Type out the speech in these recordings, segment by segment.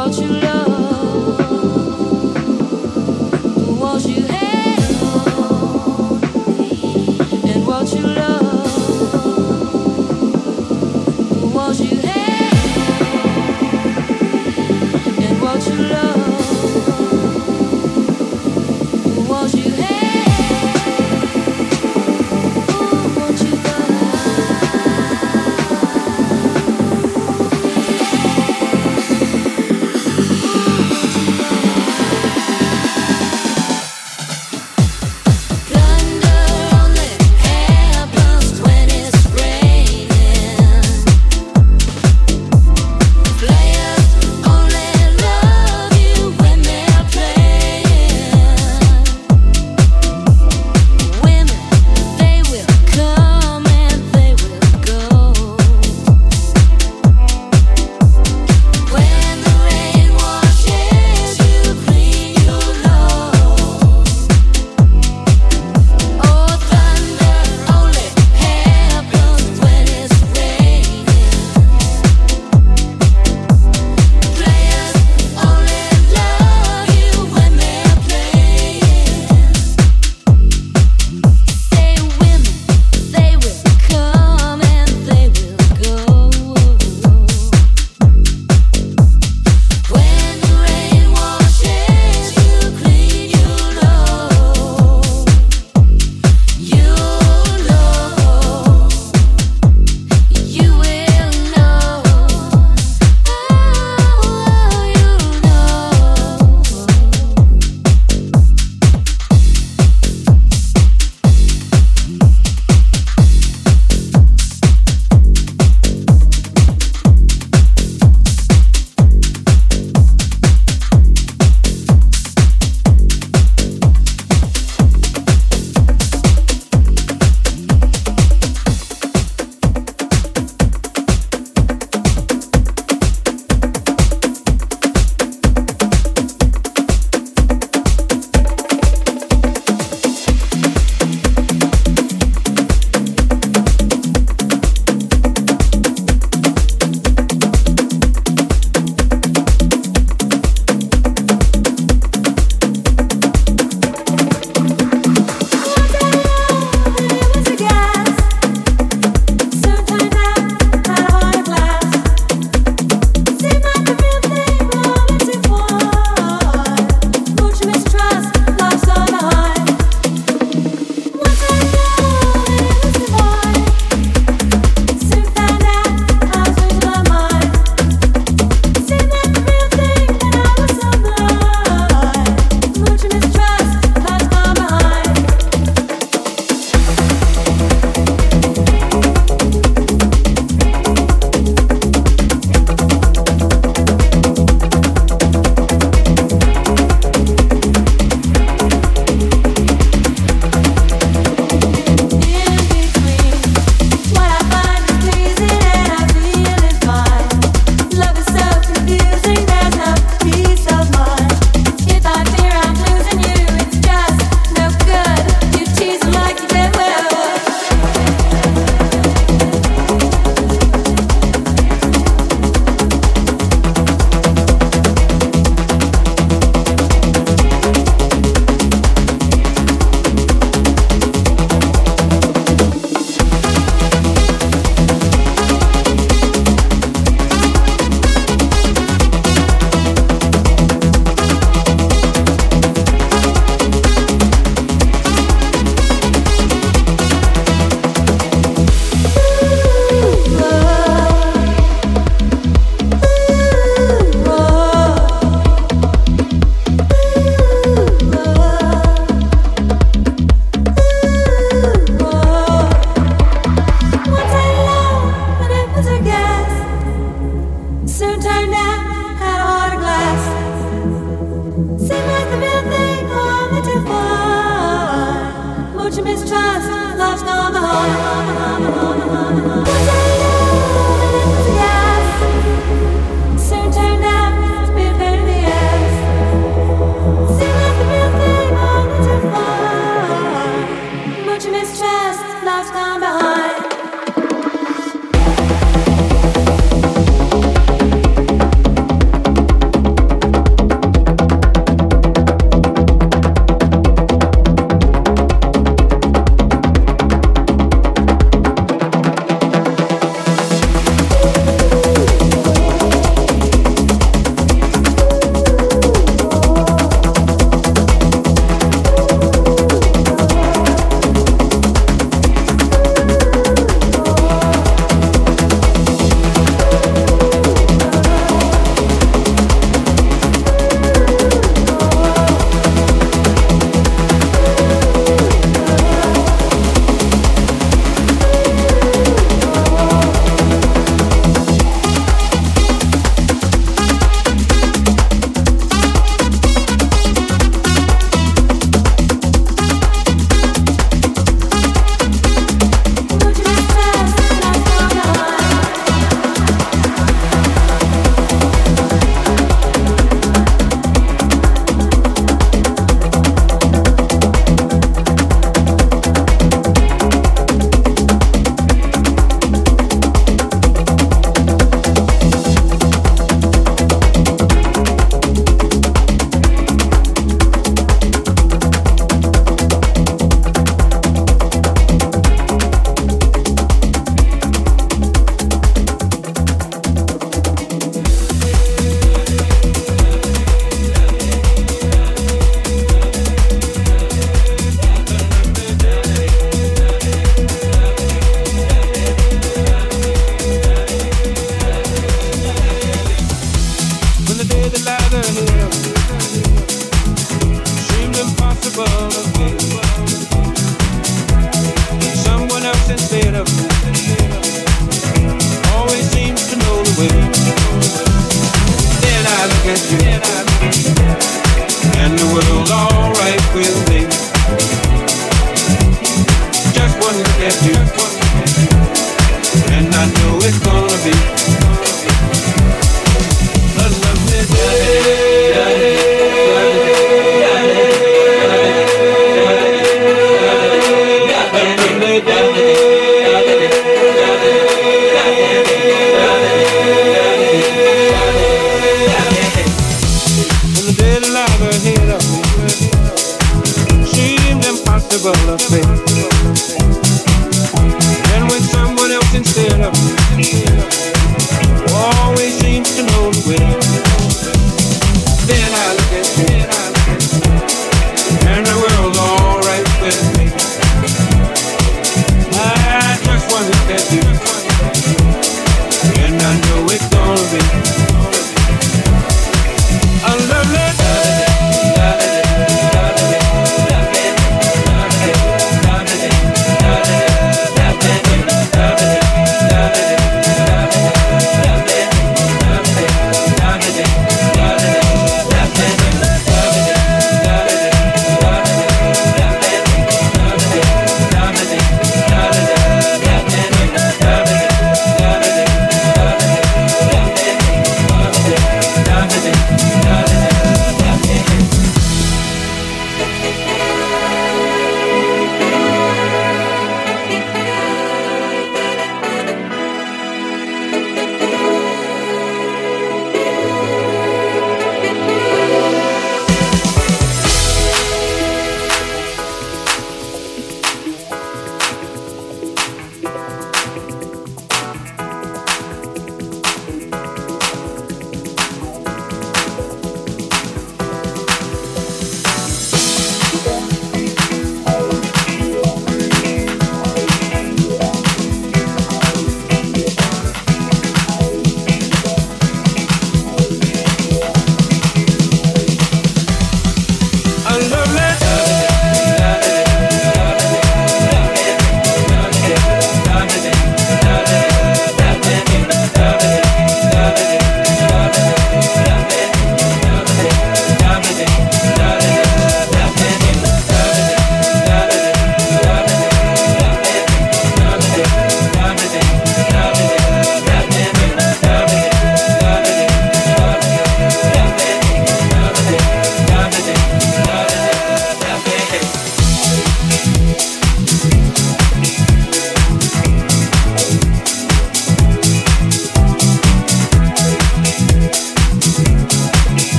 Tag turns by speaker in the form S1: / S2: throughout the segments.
S1: what you love.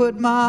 S1: Put my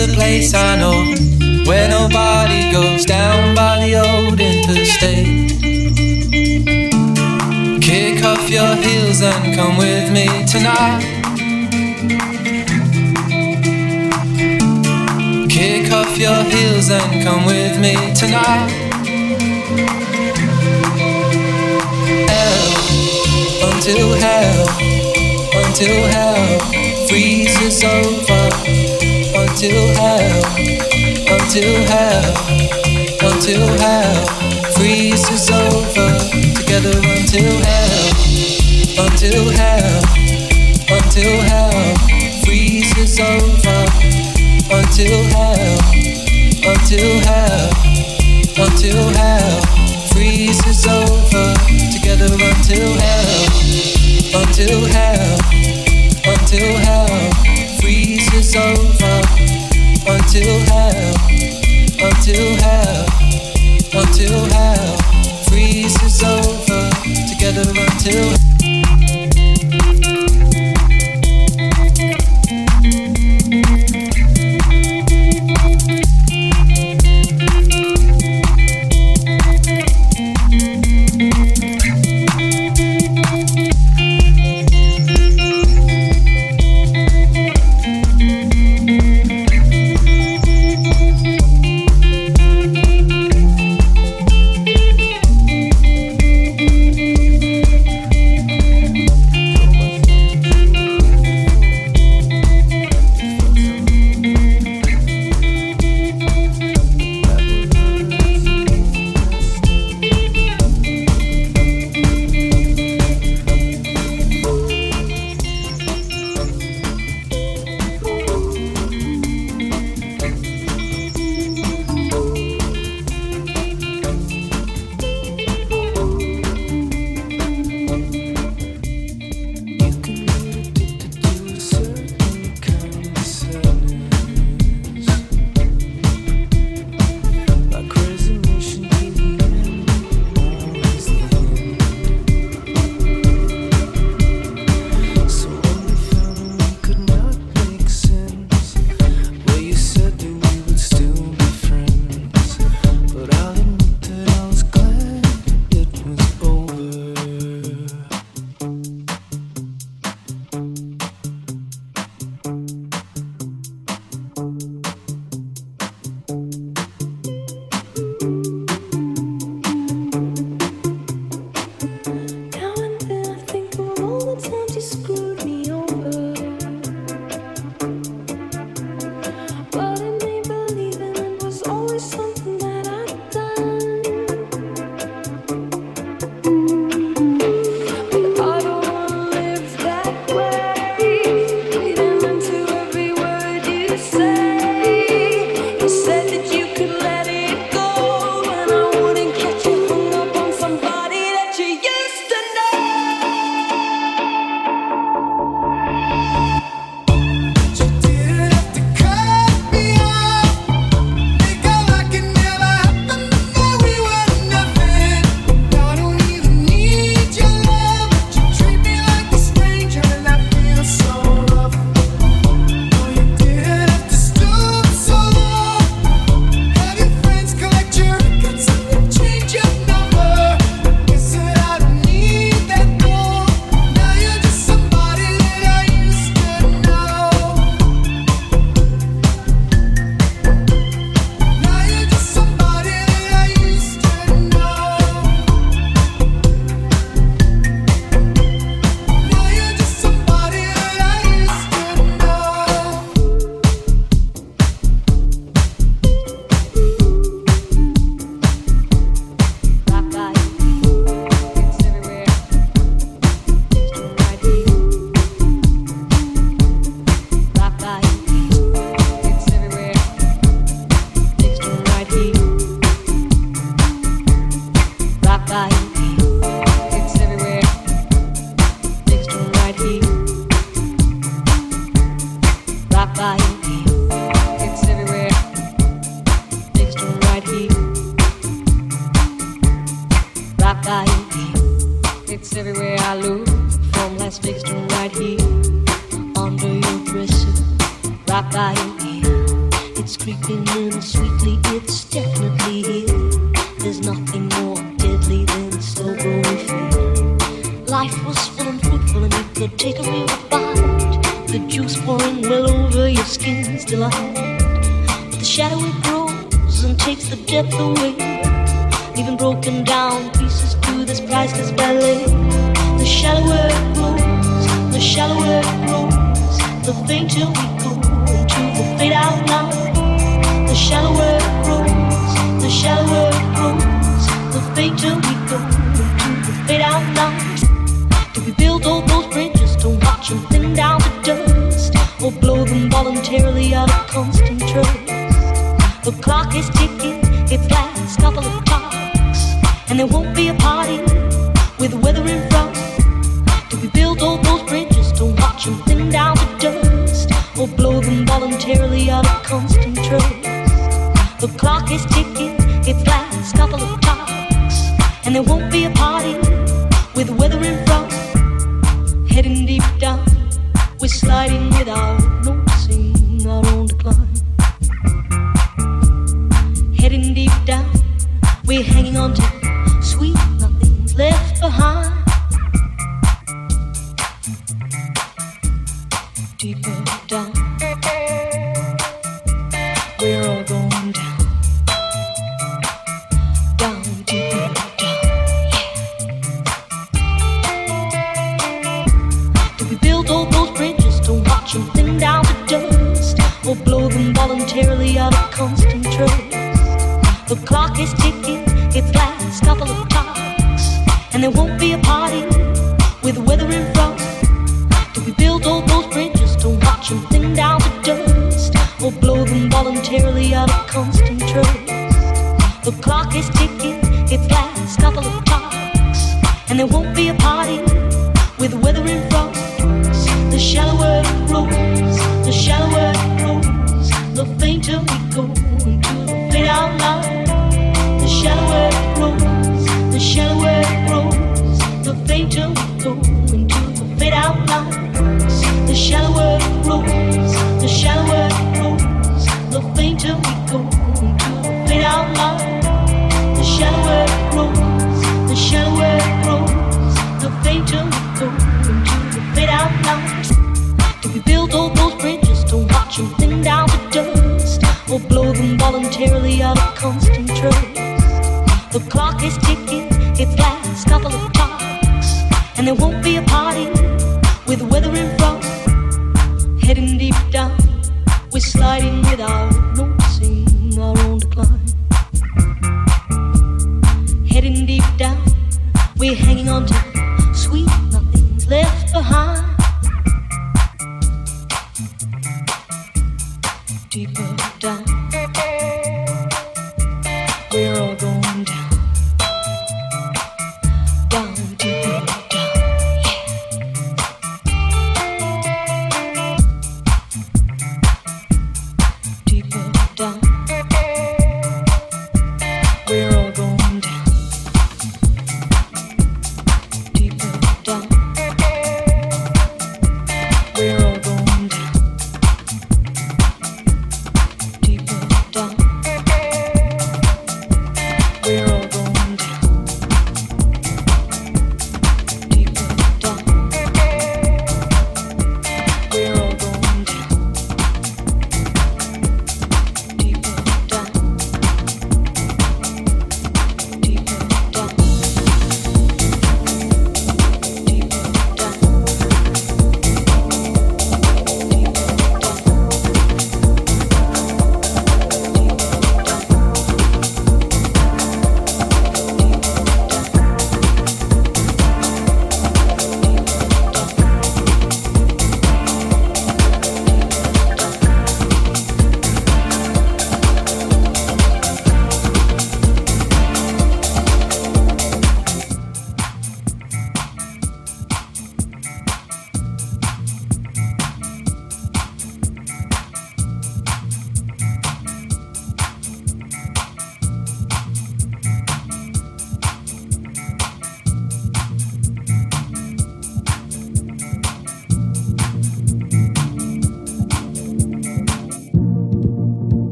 S1: a
S2: place I know where nobody goes down by the old interstate. Kick off your heels and come with me tonight. Kick off your heels and come with me tonight. Hell, until hell, until hell freezes over. Until hell, until hell, until hell freezes over together until hell, until hell, until hell freezes over. Until hell, until hell, until hell freezes over. Together until hell, until hell, until hell freezes over. Until hell, until hell, until hell. Freezes over together until
S3: The
S4: clock is ticking, it's last couple of clocks, and there won't be a party with weather in front. Do we build all those bridges to watch them thin down to dust, or blow them voluntarily out of constant trust? The
S5: clock is ticking, it's last couple of clocks, and there won't
S6: be a party.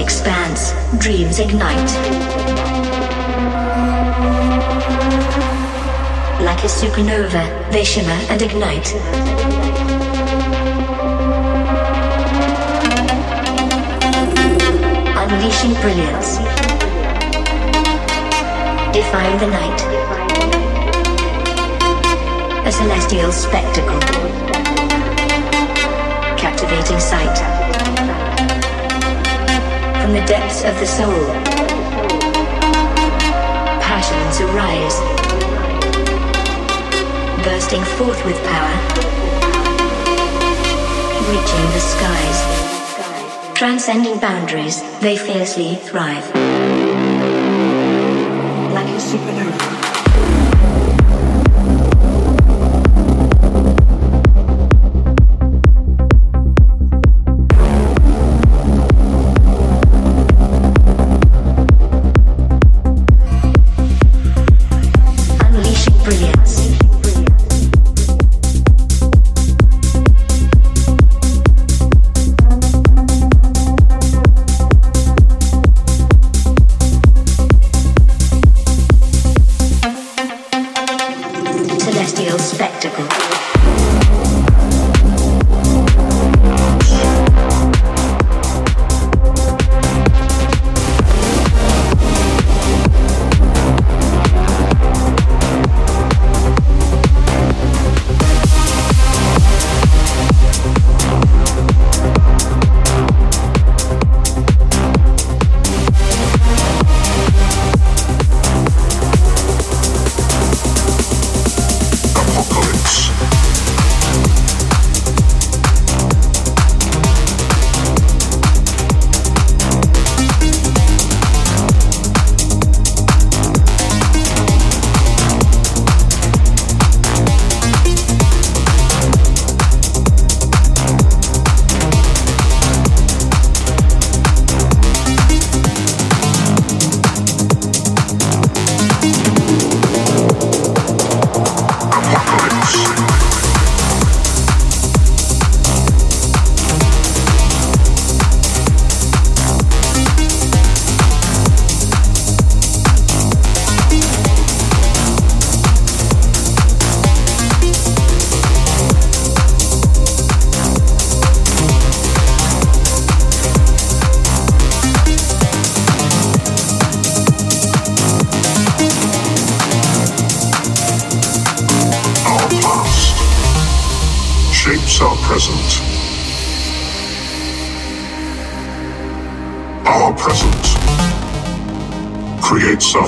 S6: Expanse, dreams ignite. Like a supernova, they shimmer and ignite. Unleashing brilliance. Define the night. A celestial spectacle. Captivating sight. From the depths of the soul, passions arise, bursting forth with power, reaching the skies. Transcending boundaries, they fiercely thrive. Like a supernova.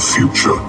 S7: Future.